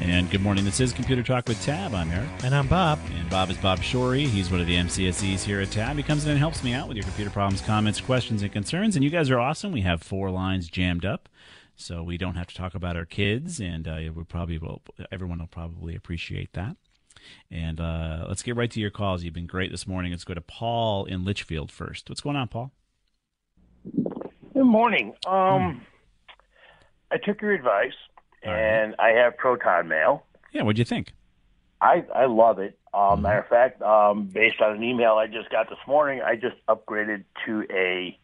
And good morning. This is Computer Talk with Tab. I'm Eric. And I'm Bob. And Bob is Bob Shorey. He's one of the MCSEs here at Tab. He comes in and helps me out with your computer problems, comments, questions, and concerns. And you guys are awesome. We have four lines jammed up, so we don't have to talk about our kids, and uh, we probably will. Everyone will probably appreciate that. And uh, let's get right to your calls. You've been great this morning. Let's go to Paul in Litchfield first. What's going on, Paul? Good morning. Um, I took your advice, All right. and I have Proton Mail. Yeah, what'd you think? I I love it. Um, Matter of fact, um, based on an email I just got this morning, I just upgraded to a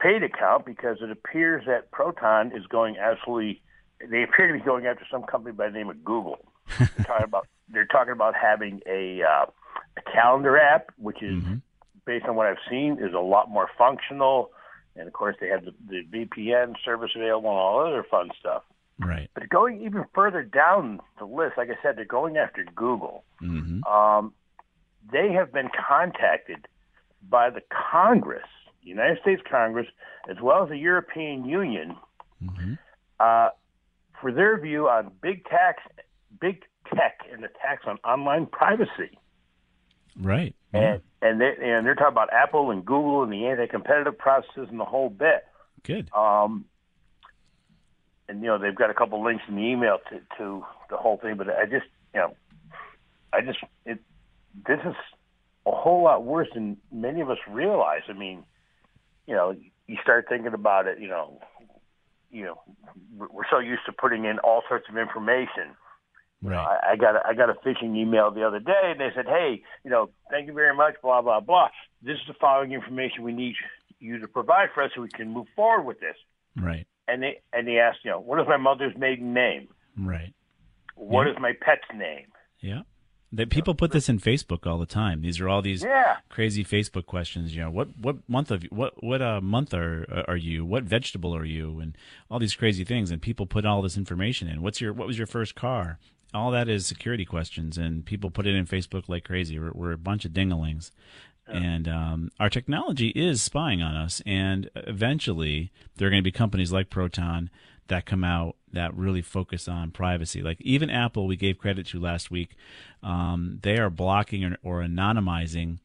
paid account because it appears that Proton is going absolutely. They appear to be going after some company by the name of Google. they're talking about they're talking about having a uh, a calendar app, which is based on what I've seen, is a lot more functional. And of course, they have the, the VPN service available and all other fun stuff. Right. But going even further down the list, like I said, they're going after Google. hmm Um, they have been contacted by the Congress, United States Congress, as well as the European Union, uh, for their view on big tax, big tech, and the tax on online privacy. Right. And and they and they're talking about Apple and Google and the anti-competitive processes and the whole bit. Good. Um, and you know they've got a couple links in the email to, to the whole thing, but I just you know, I just it this is a whole lot worse than many of us realize. I mean, you know, you start thinking about it. You know, you know, we're so used to putting in all sorts of information. Right. I, I got a, I got a phishing email the other day, and they said, "Hey, you know, thank you very much, blah blah blah. This is the following information we need you to provide for us, so we can move forward with this." Right. And they and they asked, you know, what is my mother's maiden name? Right. What is Yeah. my pet's name? Yeah. That people put this in Facebook all the time. These are all these Yeah. crazy Facebook questions. You know, what what month of what what uh, month are are you? What vegetable are you? And all these crazy things. And people put all this information in. What's your what was your first car? All that is security questions, and people put it in Facebook like crazy. We're, we're a bunch of And um, our technology is spying on us, and eventually there are going to be companies like Proton that come out that really focus on privacy. Like even Apple, we gave credit to last week. Um, they are blocking or, or anonymizing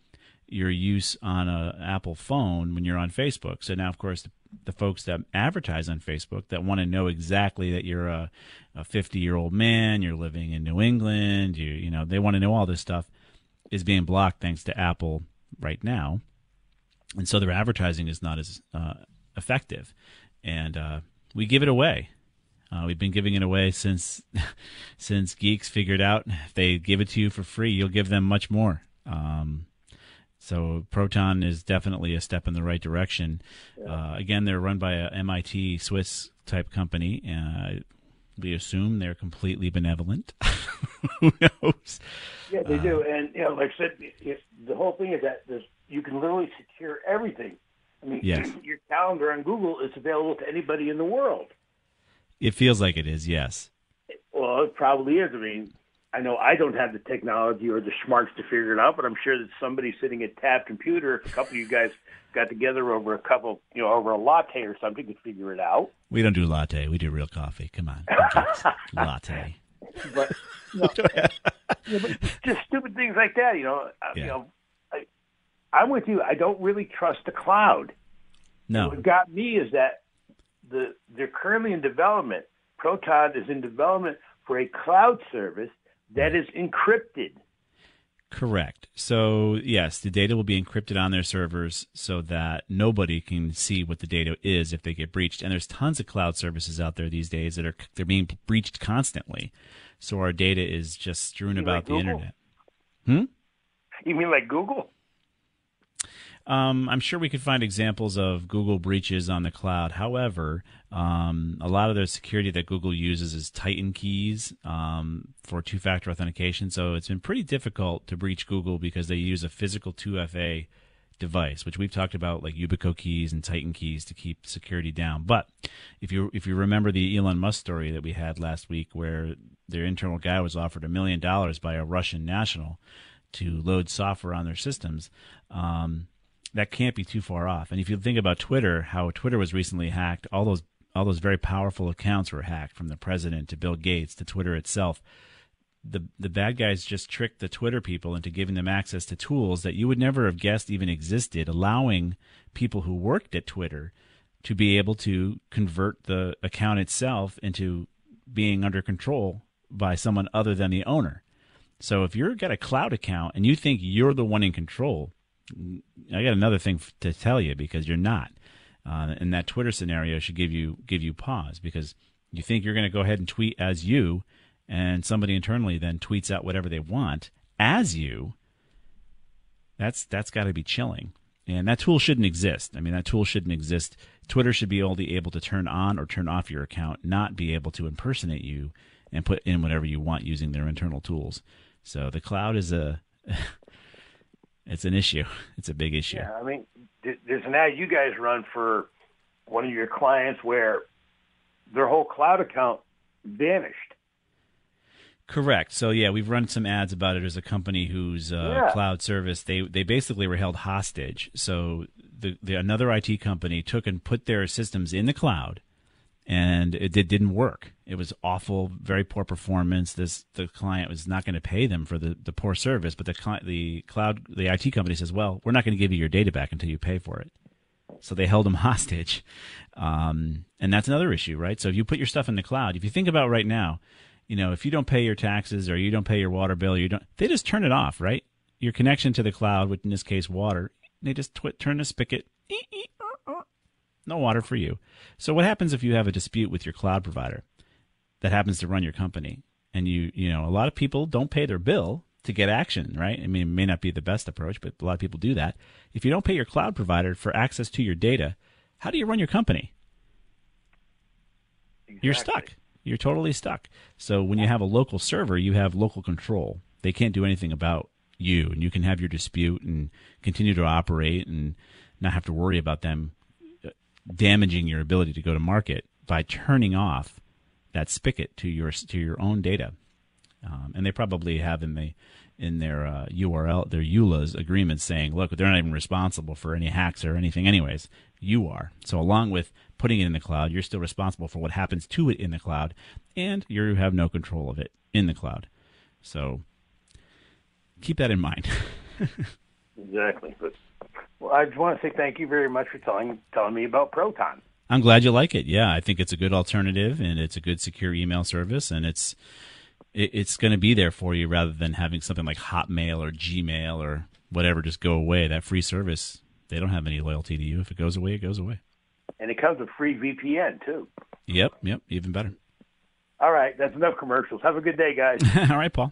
your use on a Apple phone when you're on Facebook. So now, of course, the, the folks that advertise on Facebook that want to know exactly that you're a, a 50 year old man, you're living in New England, you you know, they want to know all this stuff is being blocked thanks to Apple right now, and so their advertising is not as uh, effective, and uh, we give it away. Uh, we've been giving it away since since geeks figured out if they give it to you for free, you'll give them much more. Um, so Proton is definitely a step in the right direction. Uh, again, they're run by a MIT Swiss type company. Uh, we assume they're completely benevolent. Who knows? Yeah, they do. And you know, like I said, it, the whole thing is that there's, you can literally secure everything. I mean, Yes. your calendar on Google is available to anybody in the world. It feels like it is, yes. Well, it probably is. I mean, I know I don't have the technology or the smarts to figure it out, but I'm sure that somebody sitting at Tab Computer, a couple of you guys got together over a couple, you know, over a latte or something, could figure it out. We don't do latte. We do real coffee. Come on, latte. But, you know, yeah, but just stupid things like that. You know, uh, Yeah. you know, I, I'm with you. I don't really trust the cloud. No, What got me is that the they're currently in development. Proton is in development for a cloud service that is encrypted. Correct. So, yes, the data will be encrypted on their servers so that nobody can see what the data is if they get breached. And there's tons of cloud services out there these days that are they're being breached constantly. So our data is just strewn about like the Google? internet. Hmm? You mean like Google? Um, I'm sure we could find examples of Google breaches on the cloud. However, um, a lot of the security that Google uses is Titan keys um, for two factor authentication. So it's been pretty difficult to breach Google because they use a physical 2FA device, which we've talked about, like Yubico keys and Titan keys to keep security down. But if you if you remember the Elon Musk story that we had last week, where their internal guy was offered a million dollars by a Russian national to load software on their systems. Um, that can't be too far off. And if you think about Twitter, how Twitter was recently hacked, all those all those very powerful accounts were hacked from the president to Bill Gates to Twitter itself. The the bad guys just tricked the Twitter people into giving them access to tools that you would never have guessed even existed, allowing people who worked at Twitter to be able to convert the account itself into being under control by someone other than the owner. So if you've got a cloud account and you think you're the one in control, I got another thing to tell you because you're not. Uh, and that Twitter scenario should give you give you pause because you think you're going to go ahead and tweet as you, and somebody internally then tweets out whatever they want as you. That's that's got to be chilling, and that tool shouldn't exist. I mean, that tool shouldn't exist. Twitter should be only able to turn on or turn off your account, not be able to impersonate you and put in whatever you want using their internal tools. So the cloud is a it's an issue. It's a big issue. Yeah, I mean, there's an ad you guys run for one of your clients where their whole cloud account vanished. Correct. So yeah, we've run some ads about it. There's a company whose uh, Yeah. cloud service they they basically were held hostage. So the, the another IT company took and put their systems in the cloud, and it did, didn't work. It was awful, very poor performance. This the client was not going to pay them for the, the poor service, but the cli- the cloud the IT company says, well, we're not going to give you your data back until you pay for it. So they held them hostage, um, and that's another issue, right? So if you put your stuff in the cloud, if you think about right now, you know, if you don't pay your taxes or you don't pay your water bill, you don't, they just turn it off, right? Your connection to the cloud, which in this case water, they just turn the spigot. No water for you. So what happens if you have a dispute with your cloud provider that happens to run your company, and you, you know, a lot of people don't pay their bill to get action, right? I mean, it may not be the best approach, but a lot of people do that. If you don't pay your cloud provider for access to your data, how do you run your company? You're stuck. You're totally stuck. So when you have a local server, you have local control. They can't do anything about you, and you can have your dispute and continue to operate and not have to worry about them damaging your ability to go to market by turning off that spigot to your to your own data. Um, and they probably have in the in their uh, URL their EULA's agreement saying, look, they're not even responsible for any hacks or anything, anyways. You are. So along with putting it in the cloud, you're still responsible for what happens to it in the cloud, and you have no control of it in the cloud. So keep that in mind. Exactly. But well, I just want to say thank you very much for telling telling me about Proton. I'm glad you like it. Yeah, I think it's a good alternative and it's a good secure email service and it's it, it's going to be there for you rather than having something like Hotmail or Gmail or whatever just go away. That free service, they don't have any loyalty to you. If it goes away, it goes away. And it comes with free VPN too. Yep, yep, even better. All right, that's enough commercials. Have a good day, guys. All right, Paul.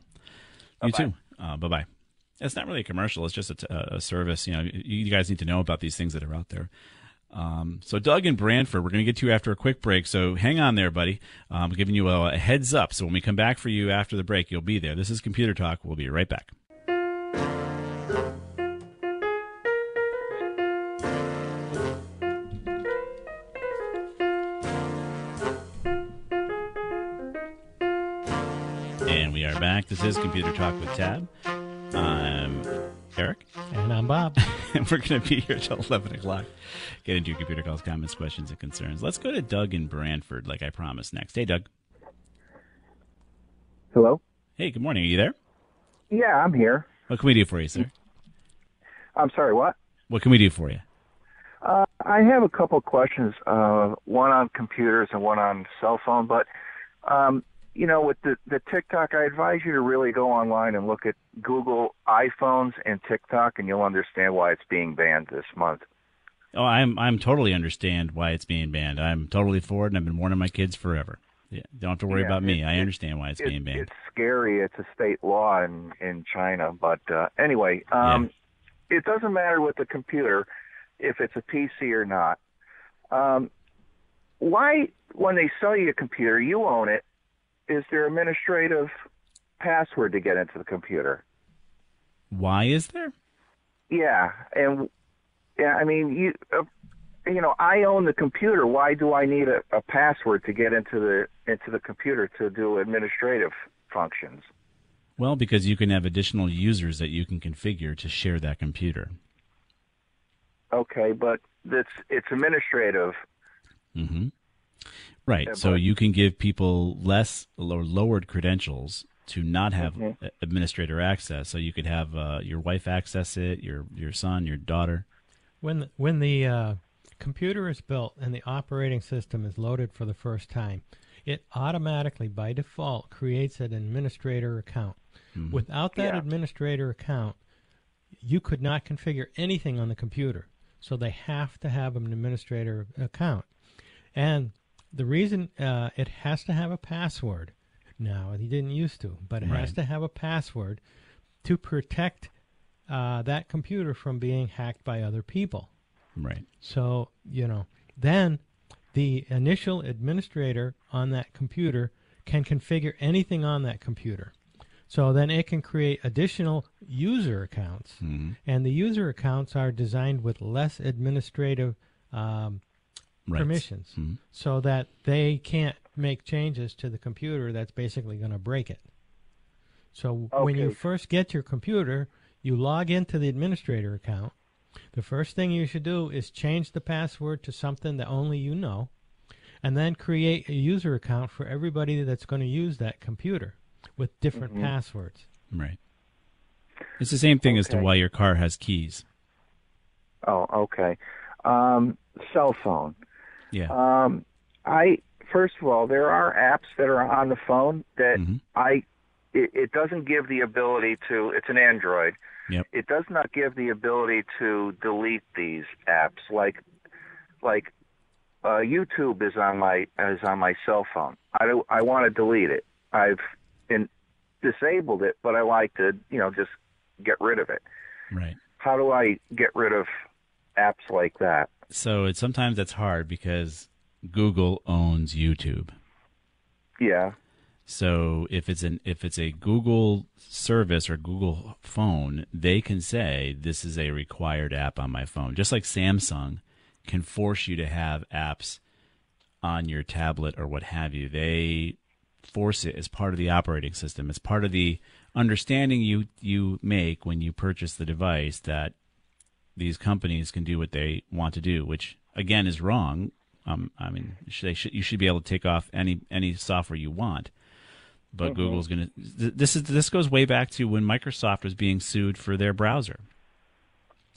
You Bye-bye. too. Uh, bye bye. It's not really a commercial. It's just a, t- a service. You know, you guys need to know about these things that are out there. Um, so Doug and Branford, we're going to get to you after a quick break. So hang on there, buddy. I'm giving you a, a heads up. So when we come back for you after the break, you'll be there. This is Computer Talk. We'll be right back. And we are back. This is Computer Talk with Tab. I'm Eric. And I'm Bob. and we're going to be here till 11 o'clock. Get into your computer calls, comments, questions, and concerns. Let's go to Doug in Branford, like I promised next. Hey, Doug. Hello? Hey, good morning. Are you there? Yeah, I'm here. What can we do for you, sir? I'm sorry, what? What can we do for you? Uh, I have a couple questions, uh, one on computers and one on cell phone, but, um, you know, with the, the TikTok, I advise you to really go online and look at Google iPhones and TikTok, and you'll understand why it's being banned this month. Oh, I'm I'm totally understand why it's being banned. I'm totally for it, and I've been warning my kids forever. Yeah, don't have to worry Yeah, about me. it- I understand why it's It- being banned. It's scary. It's a state law in, in China. But uh, anyway, um, it doesn't matter with the computer if it's a PC or not. Um, why, when they sell you a computer, you own it, is there administrative password to get into the computer? Why is there? Yeah, and yeah, I mean, you, uh, you know, I own the computer. Why do I need a, a password to get into the into the computer to do administrative functions? Well, because you can have additional users that you can configure to share that computer. Okay, but it's it's administrative. hmm Right. Yeah, so but- you can give people less or lowered credentials to not have Mhm. administrator access. So you could have uh, your wife access it, your your son, your daughter. When the, when the uh, computer is built and the operating system is loaded for the first time, it automatically, by default, creates an administrator account. Without that Yeah. administrator account, you could not configure anything on the computer. So they have to have an administrator account. And the reason uh, it has to have a password now, he didn't used to, but it has to have a password to protect uh, that computer from being hacked by other people. Right. So, you know, then the initial administrator on that computer can configure anything on that computer. So then it can create additional user accounts. Mhm. And the user accounts are designed with less administrative um, Right. permissions Mhm. so that they can't make changes to the computer that's basically going to break it. So when you first get your computer, you log into the administrator account. The first thing you should do is change the password to something that only you know, and then create a user account for everybody that's going to use that computer with different Mm-hmm. passwords. Right. It's the same thing as to why your car has keys. Oh, okay. Um, cell phone. Yeah. Um, I first of all, there are apps that are on the phone that Mhm. I it, it doesn't give the ability to. It's an Android. Yep. It does not give the ability to delete these apps. Like like uh, YouTube is on my is on my cell phone. I do, I want to delete it. I've in, disabled it, but I like to you know just get rid of it. Right. How do I get rid of apps like that? So it's sometimes that's hard because Google owns YouTube. Yeah. So if it's an if it's a Google service or Google phone, they can say this is a required app on my phone. Just like Samsung can force you to have apps on your tablet or what have you. They force it as part of the operating system. It's part of the understanding you you make when you purchase the device that these companies can do what they want to do, which again is wrong. Um, I mean, they should, you should be able to take off any any software you want, but Google's going to. Th- this is this goes way back to when Microsoft was being sued for their browser.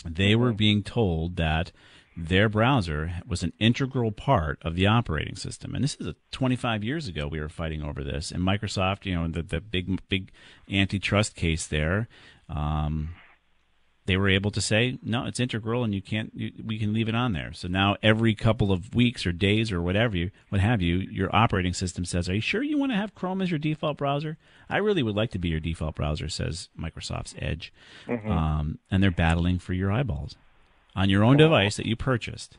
They were being told that their browser was an integral part of the operating system, and this is a 25 years ago. We were fighting over this, and Microsoft, you know, the the big big antitrust case there. Um, they were able to say no it's integral and you can't you, we can leave it on there. So now every couple of weeks or days or whatever you what have you your operating system says are you sure you want to have chrome as your default browser? I really would like to be your default browser says microsoft's edge. Um, and they're battling for your eyeballs on your own device that you purchased.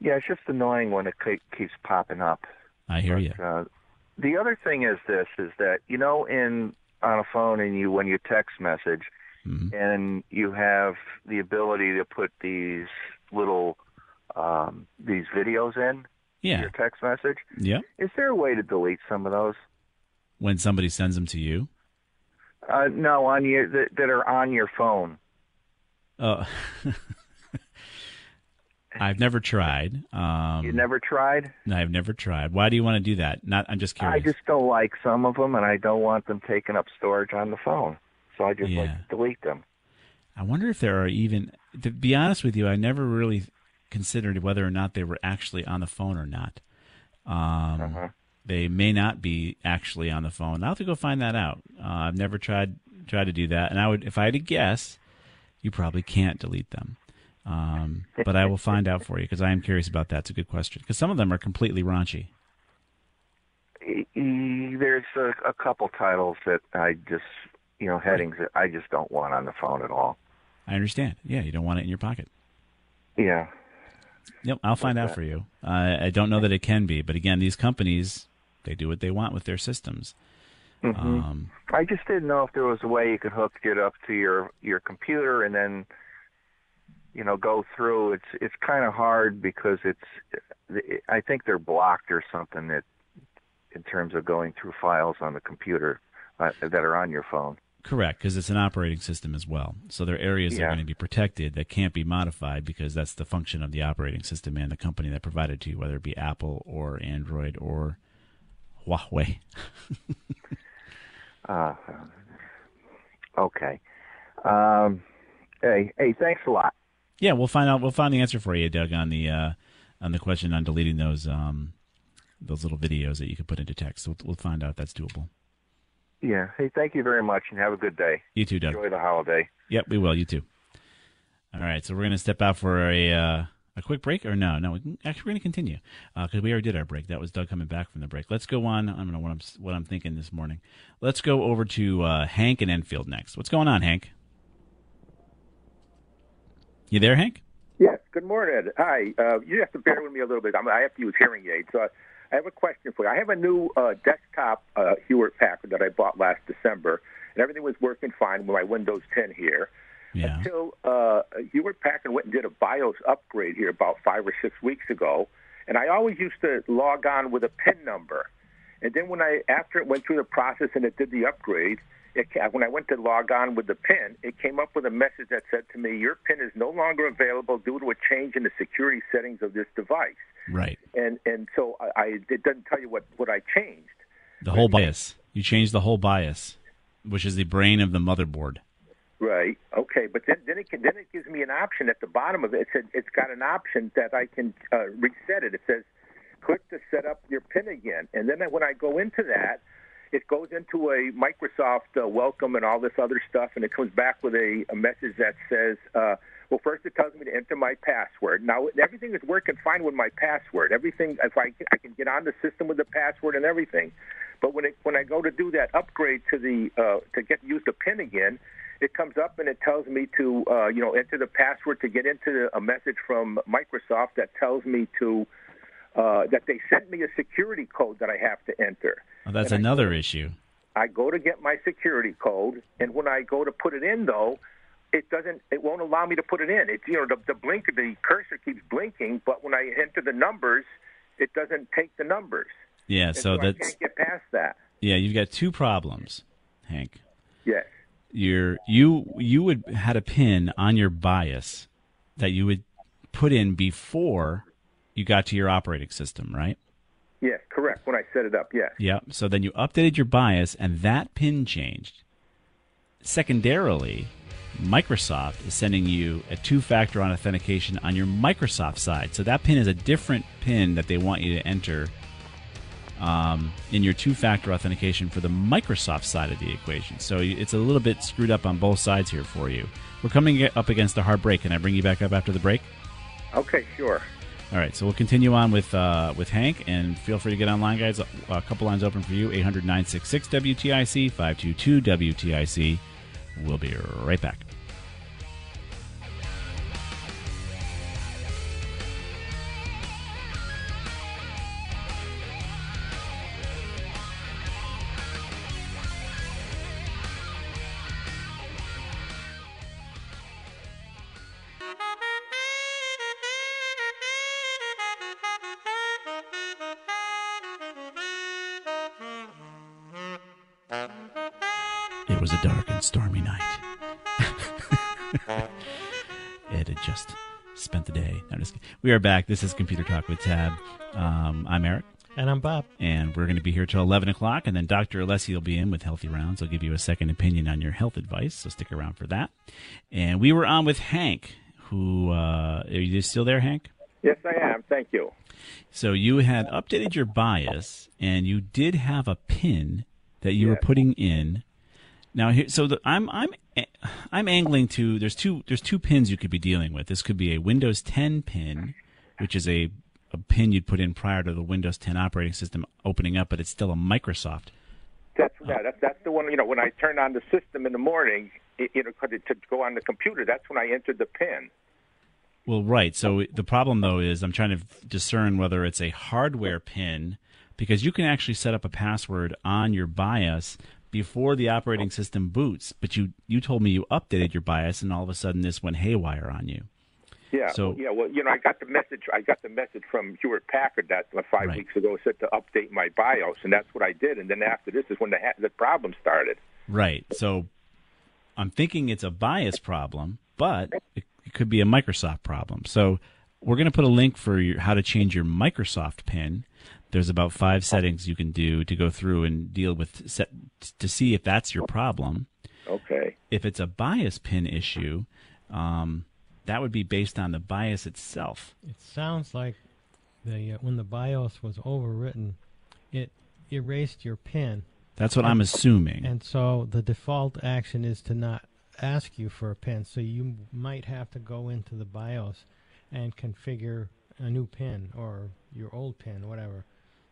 Yeah, it's just annoying when it ke- keeps popping up. i hear you Uh, the other thing is this: is that you know, in on a phone, and you when you text message, Mhm. and you have the ability to put these little um, these videos in yeah your text message. yeah Is there a way to delete some of those? When somebody sends them to you? Uh, no, on your that, that are on your phone. Oh, I've never tried. Um, You never tried? No, I've never tried. Why do you want to do that? Not. I'm just curious. I just don't like some of them, and I don't want them taking up storage on the phone. So I just like Yeah. to delete them. I wonder if there are even. To be honest with you, I never really considered whether or not they were actually on the phone or not. Um, Uh-huh. They may not be actually on the phone. I'll have to go find that out. Uh, I've never tried tried to do that, and I would, if I had to guess, you probably can't delete them. Um, but I will find out for you because I am curious about that. It's a good question because some of them are completely raunchy. There's a, a couple titles that I just, you know, headings that I just don't want on the phone at all. I understand. Yeah, you don't want it in your pocket. Yeah. Yep, I'll find out for you. Uh, I don't know that it can be, but again, these companies they do what they want with their systems. Mhm. Um, I just didn't know if there was a way you could hook it up to your your computer and then, you know, go through. It's it's kind of hard because it's. I think they're blocked or something that, in terms of going through files on the computer uh, that are on your phone. correct, because it's an operating system as well. So there are areas that are going to be protected that can't be modified because that's the function of the operating system and the company that provided to you, whether it be Apple or Android or Huawei. Uh, okay. Um, hey, hey, thanks a lot. Yeah, we'll find out. We'll find the answer for you, Doug, on the uh, on the question on deleting those um, those little videos that you could put into text. So we'll, we'll find out if that's doable. Yeah. Hey, thank you very much, and have a good day. You too, Doug. Enjoy the holiday. Yep, we will. You too. All right, so we're going to step out for a uh, a quick break, or no? No, we can, actually, we're going to continue because we already did our break. That was Doug coming back from the break. Let's go on. I don't know what I'm what I'm thinking this morning. Let's go over to uh, Hank and Enfield next. What's going on, Hank? You there, Hank? Yes. Good morning. Hi. Uh, you have to bear with me a little bit. I'm, I have to use hearing aids. So I, I have a question for you. I have a new uh, desktop uh, Hewlett Packard that I bought last December, and everything was working fine with my Windows 10 here. Yeah. Until uh, Hewlett Packard went and did a BIOS upgrade here about five or six weeks ago, and I always used to log on with a PIN number. And then when I, after it went through the process and it did the upgrade, it, when I went to log on with the PIN, it came up with a message that said to me, "Your PIN is no longer available due to a change in the security settings of this device." Right. And and so I, I it doesn't tell you what what I changed. The whole BIOS. You changed the whole BIOS, which is the brain of the motherboard. Right. Okay. But then, then it can, then it gives me an option at the bottom of it. It said it's got an option that I can uh, reset it. It says click to set up your PIN again, and then when I go into that, it goes into a Microsoft uh, welcome and all this other stuff, and it comes back with a, a message that says, uh, well, first it tells me to enter my password. Now everything is working fine with my password. Everything, if I I can get on the system with the password and everything, but when it when I go to do that upgrade to the uh, to get use the PIN again, it comes up and it tells me to uh, you know enter the password to get into a message from Microsoft that tells me to uh, that they sent me a security code that I have to enter. Well, that's And I- another issue. I go to get my security code, and when I go to put it in, though, it doesn't. It won't allow me to put it in. It's you know the, the blinker, the cursor keeps blinking, but when I enter the numbers, it doesn't take the numbers. Yeah. And So I that's can't get past that. yeah. You've got two problems, Hank. Yes. You're you you would had a pin on your BIOS that you would put in before you got to your operating system, right? Yes. Correct. When I set it up. Yes. Yep. So then you updated your BIOS, and that pin changed. Secondarily, Microsoft is sending you a two-factor authentication on your Microsoft side. So that pin is a different pin that they want you to enter um, in your two-factor authentication for the Microsoft side of the equation. So it's a little bit screwed up on both sides here for you. We're coming up against a hard break. Can I bring you back up after the break? Okay. Sure. All right, so we'll continue on with uh, with Hank, and feel free to get online, guys. A, a couple lines open for you 800 966 WTIC, 522 WTIC. We'll be right back. Was a dark and stormy night. Ed had just spent the day. No, just we are back. This is Computer Talk with Tab. Um, I'm Eric. And I'm Bob. And we're going to be here till 11 o'clock. And then Dr. Alessi will be in with Healthy Rounds. He'll give you a second opinion on your health advice. So stick around for that. And we were on with Hank, who, uh, are you still there, Hank? Yes, I am. Thank you. So you had updated your BIOS and you did have a pin that you Yes. were putting in. Now, here, so the, I'm I'm I'm angling to there's two there's two pins you could be dealing with. This could be a Windows 10 pin, which is a a pin you'd put in prior to the Windows 10 operating system opening up, but it's still a Microsoft. That's yeah, that's that's the one. You know, when I turn on the system in the morning, it, you know, it- to go on the computer, that's when I entered the pin. Well, right. So the problem though is I'm trying to discern whether it's a hardware pin because you can actually set up a password on your BIOS before the operating system boots. But you you told me you updated your BIOS and all of a sudden this went haywire on you. Yeah. So- yeah. Well, you know, I got the message. I got the message from Hewlett Packard that five Right. weeks ago said to update my BIOS, and that's what I did. And then after this is when the ha- the problem started. Right. So I'm thinking it's a BIOS problem, but it, it could be a Microsoft problem. So we're going to put a link for your, how to change your Microsoft pin. There's about five settings you can do to go through and deal with set, to see if that's your problem. Okay. If it's a BIOS pin issue, um, that would be based on the BIOS itself. It sounds like the uh, when the BIOS was overwritten, it erased your PIN, That's what I'm assuming. and so the default action is to not ask you for a PIN. So you might have to go into the BIOS and configure a new PIN or your old PIN, whatever,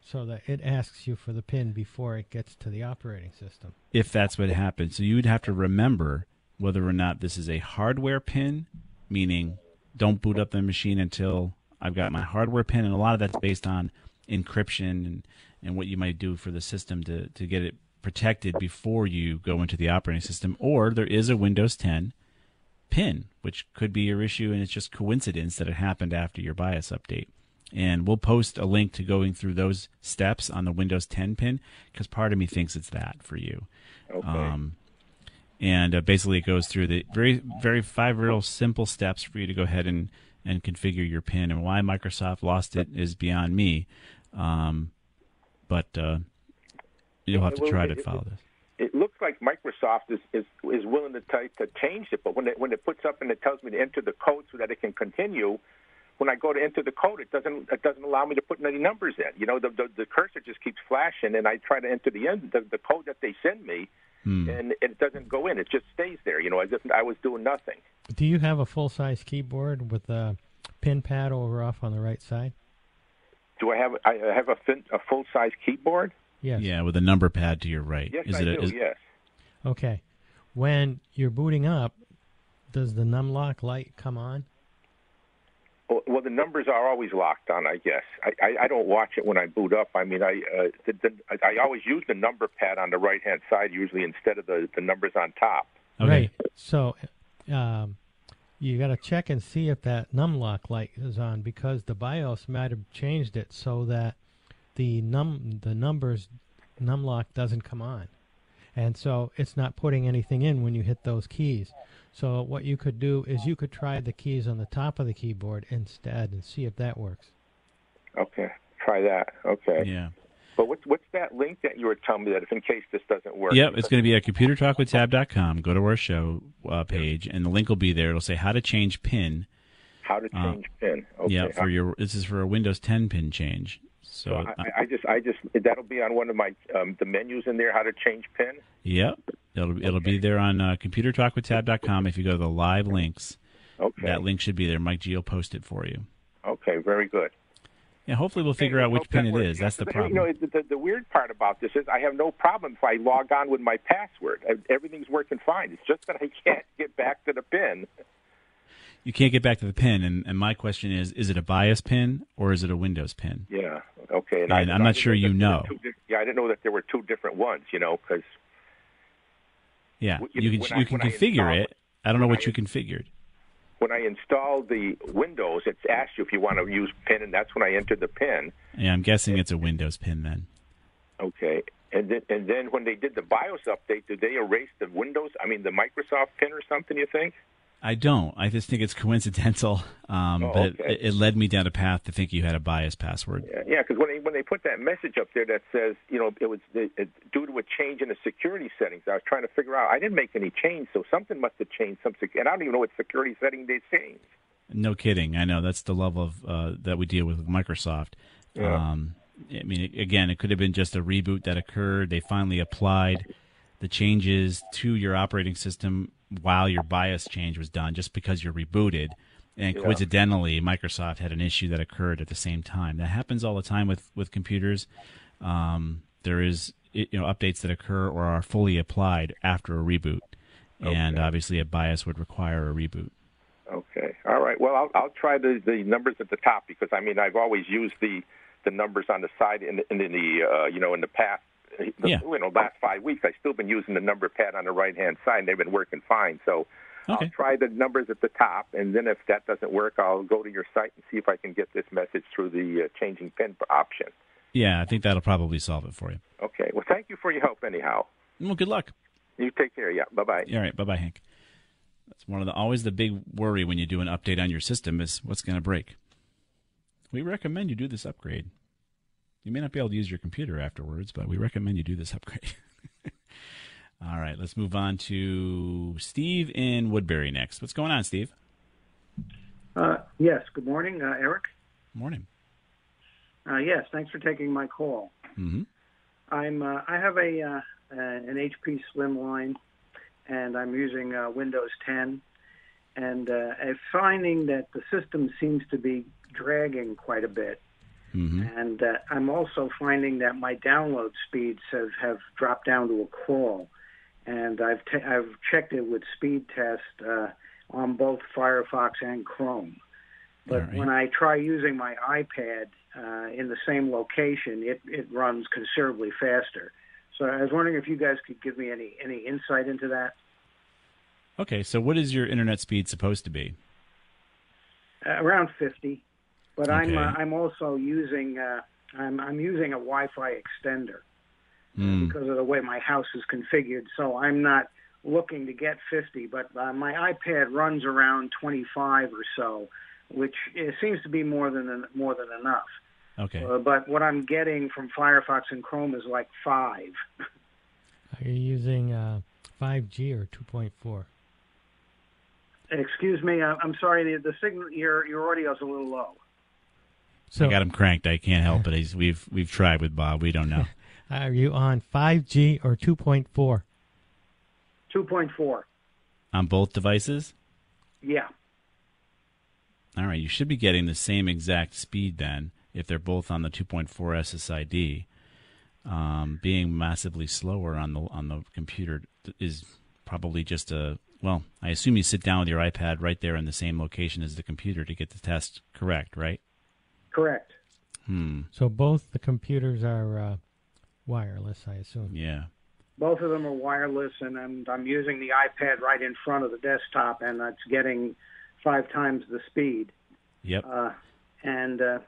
so that it asks you for the PIN before it gets to the operating system. if that's what happened. So you would have to remember whether or not this is a hardware pin, meaning don't boot up the machine until I've got my hardware pin, and a lot of that's based on encryption and, and what you might do for the system to, to get it protected before you go into the operating system. Or there is a Windows 10 pin, which could be your issue, and it's just coincidence that it happened after your BIOS update. And we'll post a link to going through those steps on the Windows 10 pin because part of me thinks it's that for you. Okay. Um, and uh, basically, it goes through the very, very five real simple steps for you to go ahead and, and configure your PIN. And why Microsoft lost it is beyond me. Um, but uh, you'll have to try to follow this. it looks like Microsoft is is, is willing to t- to change it, but when it when it puts up and it tells me to enter the code so that it can continue, when I go to enter the code, it doesn't it doesn't allow me to put any numbers in. You know, the the, the cursor just keeps flashing, and I try to enter the end the, the code that they send me, hmm. and it doesn't go in. It just stays there. You know, as if I was doing nothing. Do you have a full size keyboard with a pin pad over off on the right side? Do I have I have a fin, a full size keyboard? Yes. Yeah, with a number pad to your right. Yes, is I it a, do. is- yes. Okay. When you're booting up, does the numlock light come on? Well, well, the numbers are always locked on. I guess I, I, I don't watch it when I boot up. I mean, I uh, the, the, I I always use the number pad on the right hand side usually instead of the the numbers on top. Okay. Right. So, um, you got to check and see if that num lock light is on because the BIOS might have changed it so that the num the numbers numlock doesn't come on, and so it's not putting anything in when you hit those keys. So what you could do is you could try the keys on the top of the keyboard instead and see if that works. Okay, try that. Okay. Yeah. But what's what's that link that you were telling me that if in case this doesn't work? Yep, it's going to be at computertalkwithtab.com. Go to our show uh, page, and the link will be there. It'll say how to change PIN. how to change pin. Okay. Yeah, for your this is for a Windows 10 PIN change. So, So I, I just I just that'll be on one of my um, the menus in there. How to change pin. Yep. It'll it'll be there on uh, computertalkwithtab.com. If you go to the live links, Okay. that link should be there. Mike G will post it for you. Okay. Very good. Yeah, hopefully we'll figure out which pin it is. That's the problem. You know, the, the, the weird part about this is I have no problem if I log on with my password. Everything's working fine. It's just that I can't get back to the pin. You can't get back to the pin, and, and my question is: Is it a BIOS pin or is it a Windows pin? Yeah. Okay. And I, I'm not sure you know. two yeah, I didn't know that there were two different ones. You know, because Yeah, you can you can I configure it. I don't know what I- you configured. when I installed the Windows, it's asked you if you want to use pin, and that's when I entered the pin. Yeah, I'm guessing it's a Windows pin then. Okay. And then, and then when they did the BIOS update, did they erase the Windows? I mean, the Microsoft pin or something? You think? I don't. I just think it's coincidental. Um, Oh, but okay. it, it led me down a path to think you had a BIOS password. Yeah, yeah. Because when they when they put that message up there that says, you know, it was it, it, due to a change in the security settings. I was trying to figure out. I didn't make any change, so something must have changed. Some sec- and I don't even know what security setting they changed. No kidding. I know that's the level of uh, that we deal with with Microsoft. Yeah. Um, I mean, again, it could have been just a reboot that occurred. They finally applied the changes to your operating system while your BIOS change was done, just because you're rebooted. And Yeah. coincidentally, Microsoft had an issue that occurred at the same time. That happens all the time with with computers. Um, there is you know updates that occur or are fully applied after a reboot, and obviously a BIOS would require a reboot. Okay. All right. Well, I'll I'll try the the numbers at the top because I mean I've always used the the numbers on the side in the, in the uh, you know in the past. The, Yeah. You know, last five weeks I've still been using the number pad on the right hand side. and They've been working fine. So Okay. I'll try the numbers at the top, and then if that doesn't work, I'll go to your site and see if I can get this message through the uh, changing pin option. Yeah, I think that'll probably solve it for you. Okay. Well, thank you for your help anyhow. Well, good luck. You take care. Yeah. Bye bye. All right, bye bye, Hank. That's one of the always the big worry when you do an update on your system is what's going to break. We recommend you do this upgrade. You may not be able to use your computer afterwards, but we recommend you do this upgrade. All right, let's move on to Steve in Woodbury next. What's going on, Steve? Uh, yes. Good morning, uh, Eric. Morning. Uh, yes. Thanks for taking my call. hmm I'm. Uh, I have a uh, uh, an HP Slimline, and I'm using uh, Windows 10, and uh, I'm finding that the system seems to be dragging quite a bit. Hmm And uh, I'm also finding that my download speeds have, have dropped down to a crawl. And I've t- I've checked it with speed test uh, on both Firefox and Chrome. But right. when I try using my iPad uh, in the same location, it, it runs considerably faster. So I was wondering if you guys could give me any, any insight into that. Okay, so what is your internet speed supposed to be? Uh, around 50. But I'm uh, I'm also using uh, I'm I'm using a Wi-Fi extender. Hmm. because of the way my house is configured. So I'm not looking to get 50, but uh, my iPad runs around 25 or so, which seems to be more than more than enough. Okay. Uh, but what I'm getting from Firefox and Chrome is like five. Are you using uh, 5G or 2.4? Excuse me, I, I'm sorry. The, the signal your your audio is a little low. So I got him cranked. I can't help it. He's, we've we've tried with Bob. We don't know. are you on 5G or 2.4? 2.4. On both devices? Yeah. All right, you should be getting the same exact speed then if they're both on the 2.4 SSID. Um, being massively slower on the on the computer is probably just a well. I assume you sit down with your iPad right there in the same location as the computer to get the test correct, right? Correct. Hmm. So both the computers are uh, wireless, I assume. Yeah. Both of them are wireless, and I'm, I'm using the iPad right in front of the desktop, and it's getting five times the speed. Yep. Uh, and uh,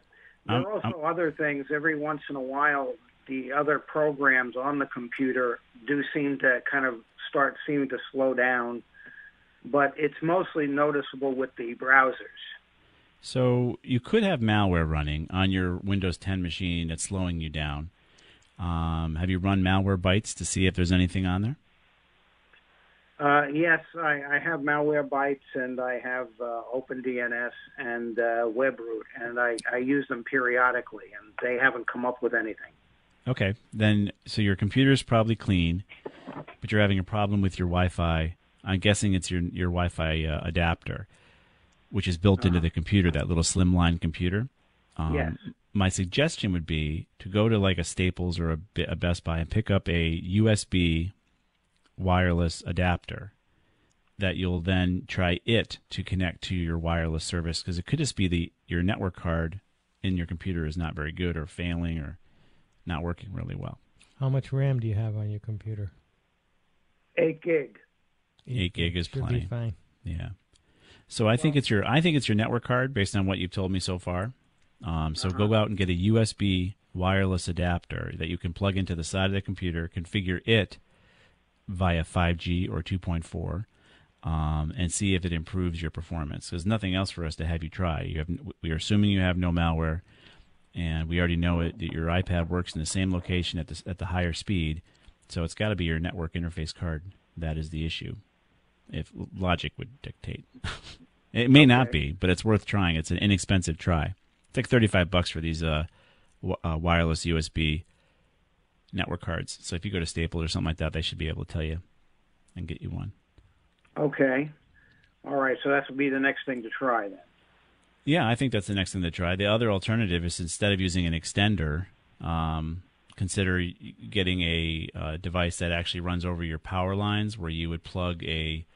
there Um, are also other things. Every once in a while, the other programs on the computer do seem to kind of start seeming to slow down, but it's mostly noticeable with the browsers. So you could have malware running on your Windows 10 machine that's slowing you down. Um, have you run Malwarebytes to see if there's anything on there? Uh, yes, I, I have Malwarebytes and I have uh, OpenDNS and uh, WebRoot, and I, I use them periodically, and they haven't come up with anything. Okay, then so your computer's probably clean, but you're having a problem with your Wi-Fi. I'm guessing it's your your Wi-Fi uh, adapter, which is built into the computer, that little slimline computer. Um, Yes. My suggestion would be to go to like a Staples or a, a Best Buy and pick up a USB wireless adapter that you'll then try it to connect to your wireless service because it could just be the your network card in your computer is not very good or failing or not working really well. How much RAM do you have on your computer? Eight gig. Eight gig is Should plenty. be fine. Yeah. So I think it's your I think it's your network card based on what you've told me so far. Um, so go out and get a USB wireless adapter that you can plug into the side of the computer, configure it via 5G or 2.4, um, and see if it improves your performance. There's nothing else for us to have you try. You have, we are assuming you have no malware, and we already know it that your iPad works in the same location at the at the higher speed. So it's got to be your network interface card that is the issue. If logic would dictate, it may okay. not be, but it's worth trying. It's an inexpensive try. It's like thirty-five bucks for these uh, w- uh, wireless USB network cards. So if you go to Staples or something like that, they should be able to tell you and get you one. Okay. All right. So that would be the next thing to try then. Yeah, I think that's the next thing to try. The other alternative is instead of using an extender, um, consider getting a uh, device that actually runs over your power lines, where you would plug a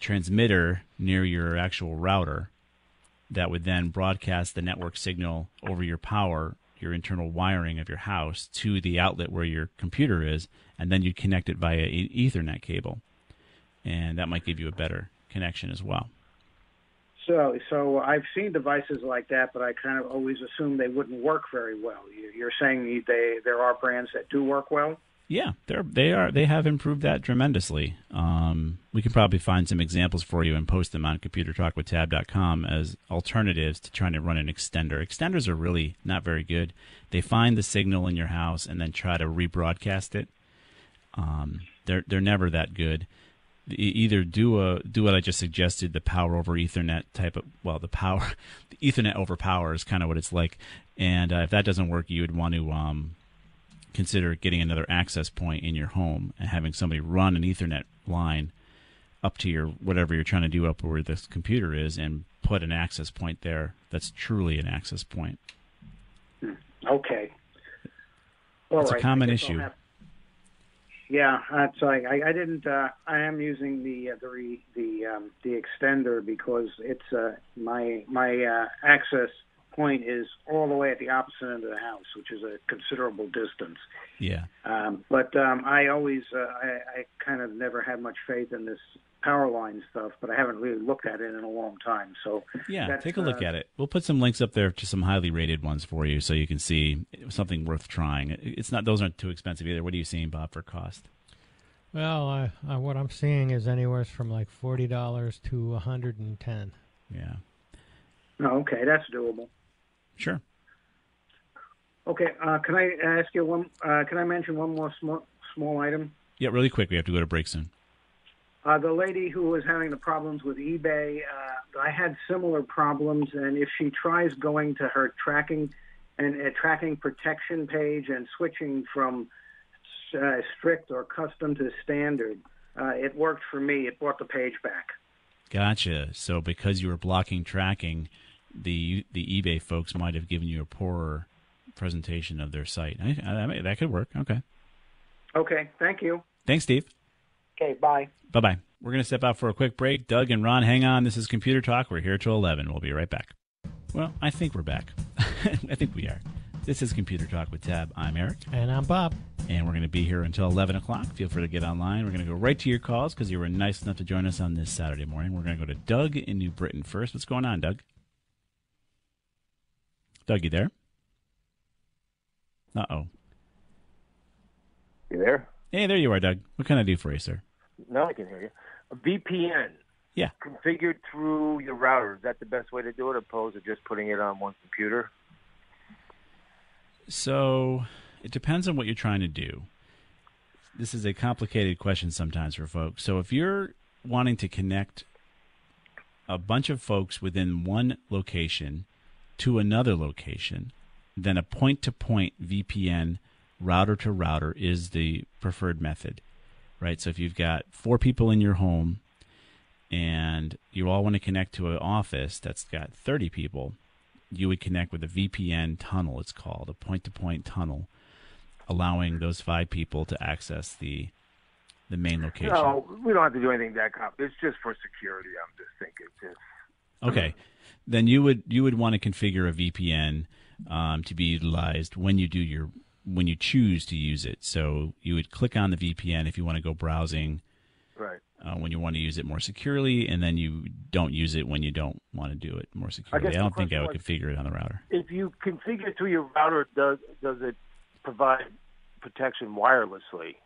transmitter near your actual router that would then broadcast the network signal over your power, your internal wiring of your house, to the outlet where your computer is, and then you'd connect it via Ethernet cable. And that might give you a better connection as well. So, so I've seen devices like that, but I kind of always assumed they wouldn't work very well. You're saying they there are brands that do work well. Yeah, they're they are they have improved that tremendously. Um, we can probably find some examples for you and post them on ComputerTalkWithTab.com as alternatives to trying to run an extender. Extenders are really not very good. They find the signal in your house and then try to rebroadcast it. Um, they're they're never that good either do a do what I just suggested, the power over Ethernet type of well, the power, the Ethernet over power is kind of what it's like. And uh, if that doesn't work, you would want to um, consider getting another access point in your home and having somebody run an Ethernet line up to your whatever you're trying to do up where this computer is, and put an access point there that's truly an access point. Okay. All it's right. a common issue. Yeah, that's I, I didn't. Uh, I am using the uh, the the um, the extender because it's uh, my my uh, access point is all the way at the opposite end of the house, which is a considerable distance. Yeah. Um, but um, I always uh, I, I kind of never had much faith in this power line stuff, but I haven't really looked at it in a long time. So yeah, take a look uh, at it. We'll put some links up there to some highly rated ones for you, so you can see something worth trying. It's not; those aren't too expensive either. What are you seeing, Bob, for cost? Well, uh, uh, what I'm seeing is anywhere from like forty dollars to a hundred and ten. Yeah. Oh, okay, that's doable. Sure. Okay, uh, can I ask you one? Uh, can I mention one more small small item? Yeah, really quick. We have to go to break soon. Uh, the lady who was having the problems with eBay, uh, I had similar problems, and if she tries going to her tracking and uh, tracking protection page and switching from uh, strict or custom to standard. Uh, it worked for me. It brought the page back. Gotcha. So because you were blocking tracking, the the eBay folks might have given you a poorer presentation of their site. I, I, that could work. Okay. Okay. Thank you. Thanks, Steve. Okay. Bye. Bye bye. We're going to step out for a quick break. Doug and Ron, hang on. This is Computer Talk. We're here till 11. We'll be right back. Well, I think we're back. I think we are. This is Computer Talk with Tab. I'm Eric. And I'm Bob. And we're going to be here until 11 o'clock. Feel free to get online. We're going to go right to your calls because you were nice enough to join us on this Saturday morning. We're going to go to Doug in New Britain first. What's going on, Doug? Doug, you there? Uh oh. You there? Hey, there you are, Doug. What can I do for you, sir? Now I can hear you. A VPN. Yeah. Configured through your router. Is that the best way to do it, opposed to just putting it on one computer? So it depends on what you're trying to do. This is a complicated question sometimes for folks. So if you're wanting to connect a bunch of folks within one location to another location, then a point to point VPN router to router is the preferred method, right? So if you've got four people in your home and you all want to connect to an office that's got 30 people, you would connect with a VPN tunnel, it's called, a point to point tunnel, allowing those five people to access the the main location. No, we don't have to do anything that complicated. It's just for security. I'm just thinking. Okay, then you would you would want to configure a VPN um, to be utilized when you do your when you choose to use it. So you would click on the VPN if you want to go browsing. Right uh, when you want to use it more securely, and then you don't use it when you don't want to do it more securely. I, I don't think I would configure it on the router. If you configure it to your router, does does it provide protection wirelessly,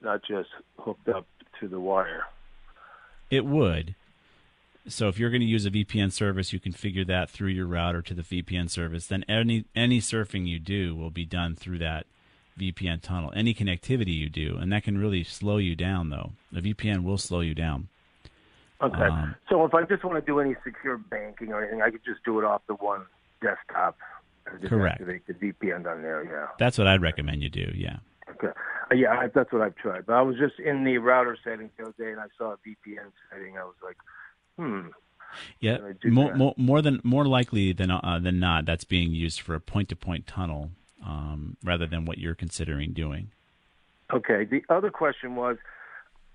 not just hooked up to the wire. It would. So if you're going to use a VPN service, you configure that through your router to the VPN service. Then any any surfing you do will be done through that VPN tunnel. Any connectivity you do, and that can really slow you down. Though A VPN will slow you down. Okay. Um, so if I just want to do any secure banking or anything, I could just do it off the one desktop. and just Correct. Activate the VPN on there. Yeah. That's what I'd recommend you do. Yeah. Okay. Uh, yeah, I, that's what I've tried. But I was just in the router settings the other day, and I saw a VPN setting. I was like, hmm. Yeah, I more, more, more than more likely than uh, than not, that's being used for a point-to-point tunnel um, rather than what you're considering doing. Okay. The other question was,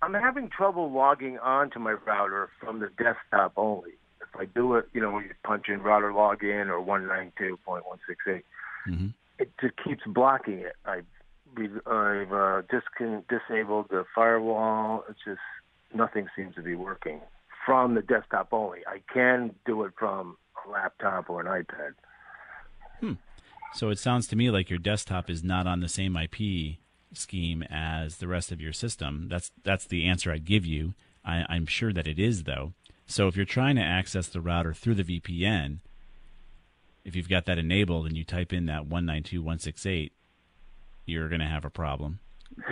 I'm having trouble logging on to my router from the desktop only. If I do it, you know, when you punch in router login or 192.168, hmm it just keeps blocking it. I've I've uh, discon- disabled the firewall. It's just nothing seems to be working from the desktop only. I can do it from a laptop or an iPad. So it sounds to me like your desktop is not on the same IP scheme as the rest of your system. That's that's the answer I'd give you. I, I'm sure that it is though. So if you're trying to access the router through the VPN, if you've got that enabled and you type in that 192.168, you're going to have a problem.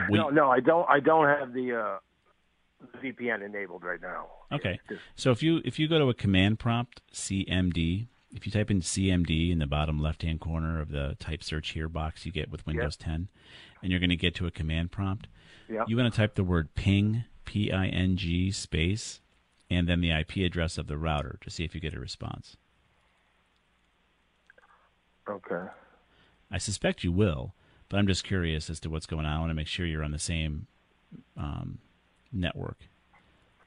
We- no, no, I don't. I don't have the, uh, the VPN enabled right now. Okay. Just- So if you if you go to a command prompt CMD, if you type in CMD in the bottom left hand corner of the type search here box you get with Windows 10, and you're going to get to a command prompt, Yeah. you want to type the word ping P I N G space and then the IP address of the router to see if you get a response. Okay. I suspect you will, but I'm just curious as to what's going on. I want to make sure you're on the same um, network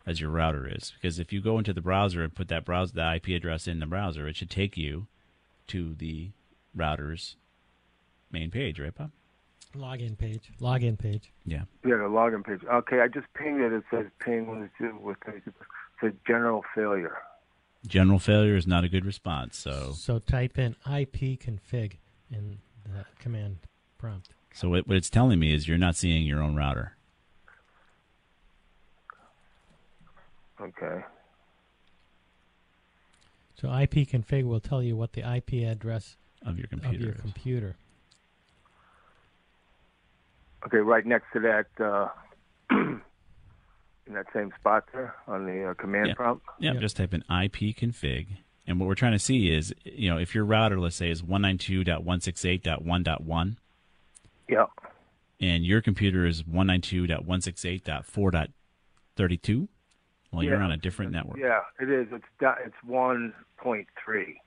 as your router is, because if you go into the browser and put that browser the IP address in the browser, it should take you to the router's main page, right, Bob? Login page. Login page. Yeah. Yeah, the login page. Okay, I just pinged it. It says ping one two with it says general failure. General failure is not a good response, so So type in ipconfig in the command prompt. so what, what it's telling me is you're not seeing your own router. Okay. So ipconfig will tell you what the IP address Of your computer. of computer. your is. computer. Okay, right next to that, uh, in that same spot there on the uh, command Yeah. prompt. Yeah, Yeah. just type in ipconfig. And what we're trying to see is, you know, if your router, let's say, is 192.168.1.1, Yeah. and your computer is 192.168.4.32, well, you're on a different network. Yeah, it is. It's it's one point three,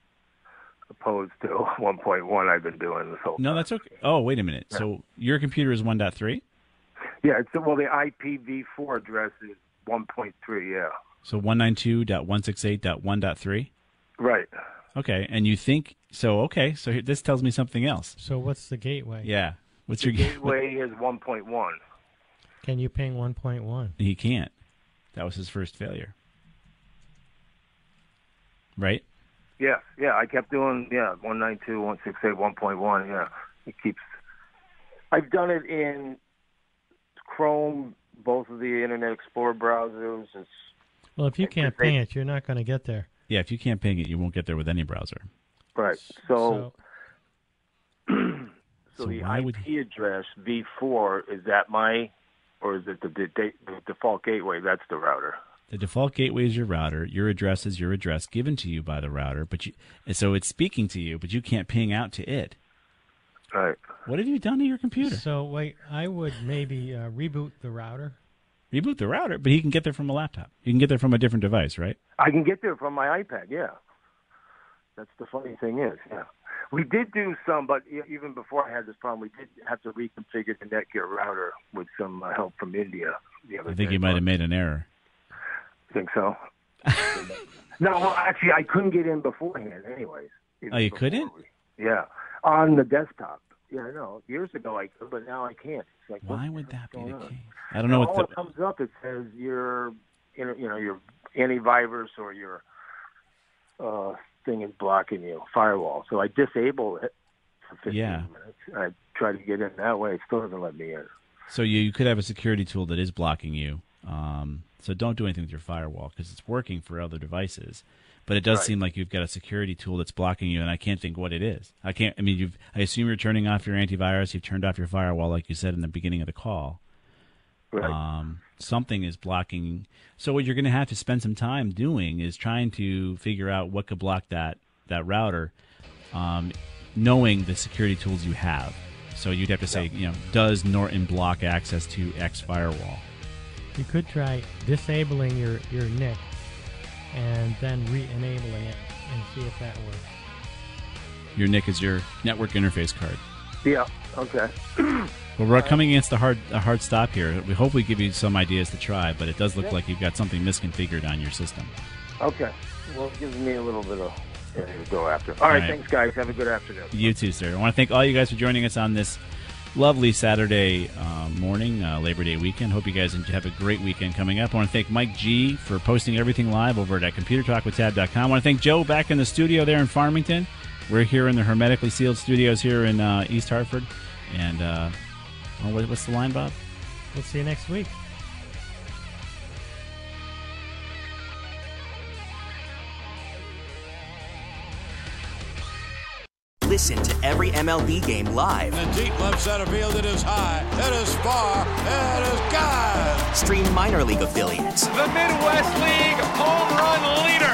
opposed to one point one. I've been doing this whole. No, that's okay. Oh, wait a minute. So your computer is 1.3? Yeah, it's well the IPv4 address is one point three. Yeah. So 192.168.1.3? Right. Okay, and you think so? Okay, so here, this tells me something else. So what's the gateway? Yeah, what's The your gateway is one point one. Can you ping 1.1? He can't. That was his first failure. Right? Yeah, yeah. I kept doing yeah one nine two one six eight one point one. Yeah, it keeps. I've done it in Chrome, both of the Internet Explorer browsers. It's Well, if you can't they- ping it, you're not going to get there. Yeah, if you can't ping it, you won't get there with any browser. right. So So So, So the IP would address V4 is that my, or is it the, the, the default gateway? That's the router. The default gateway is your router. Your address is your address given to you by the router, but you and so it's speaking to you, but you can't ping out to it. Right. What have you done to your computer? So wait, I would maybe uh, reboot the router. Reboot the router, but he can get there from a laptop. You can get there from a different device, right? I can get there from my iPad. Yeah. That's the funny thing is, yeah. We did do some, but even before I had this problem, we did have to reconfigure the Netgear router with some uh, help from India. The other I think day. you might have made an error. I think so. no, well, actually, I couldn't get in beforehand, anyways. Oh, you couldn't? we- yeah, on the desktop. Yeah, no, years ago I could, but now I can't. It's like, Why would that be the case? I don't know all what it the, comes up. It says your, you know, you know, your antivirus or your uh, thing is blocking you, firewall. So I disable it, for 15 Yeah. minutes. I try to get in that way. It still doesn't let me in. So you, you could have a security tool that is blocking you. Um, so don't do anything with your firewall because it's working for other devices. But it does Right. seem like you've got a security tool that's blocking you, and I can't think what it is. I can't. I mean, you've. I assume you're turning off your antivirus. You've turned off your firewall, like you said in the beginning of the call. Right. Um, something is blocking. So what you're going to have to spend some time doing is trying to figure out what could block that that router, um, knowing the security tools you have. So you'd have to say, you know, does Norton block access to X firewall? You could try disabling your, your NIC and then re-enabling it and see if that works. Your NIC is your network interface card. Yeah. Okay. Well, we're coming against a hard a hard stop here. We hope we give you some ideas to try, but it does look like you've got something misconfigured on your system. Okay. Well, it gives me a little bit of area to go after. All right, right. Thanks, guys. Have a good afternoon. You too, sir. I want to thank all you guys for joining us on this lovely Saturday uh, morning, uh, Labor Day weekend. Hope you guys have a great weekend coming up. I want to thank Mike G for posting everything live over at ComputerTalkWithTab.com. I want to thank Joe back in the studio there in Farmington. We're here in the hermetically sealed studios here in uh, East Hartford. And uh, oh, what- what's the line, Bob? We'll see you next week. Listen to every MLB game live. In the deep left center field, it is high, it is far, it is God. Stream minor league affiliates The Midwest League home run leader.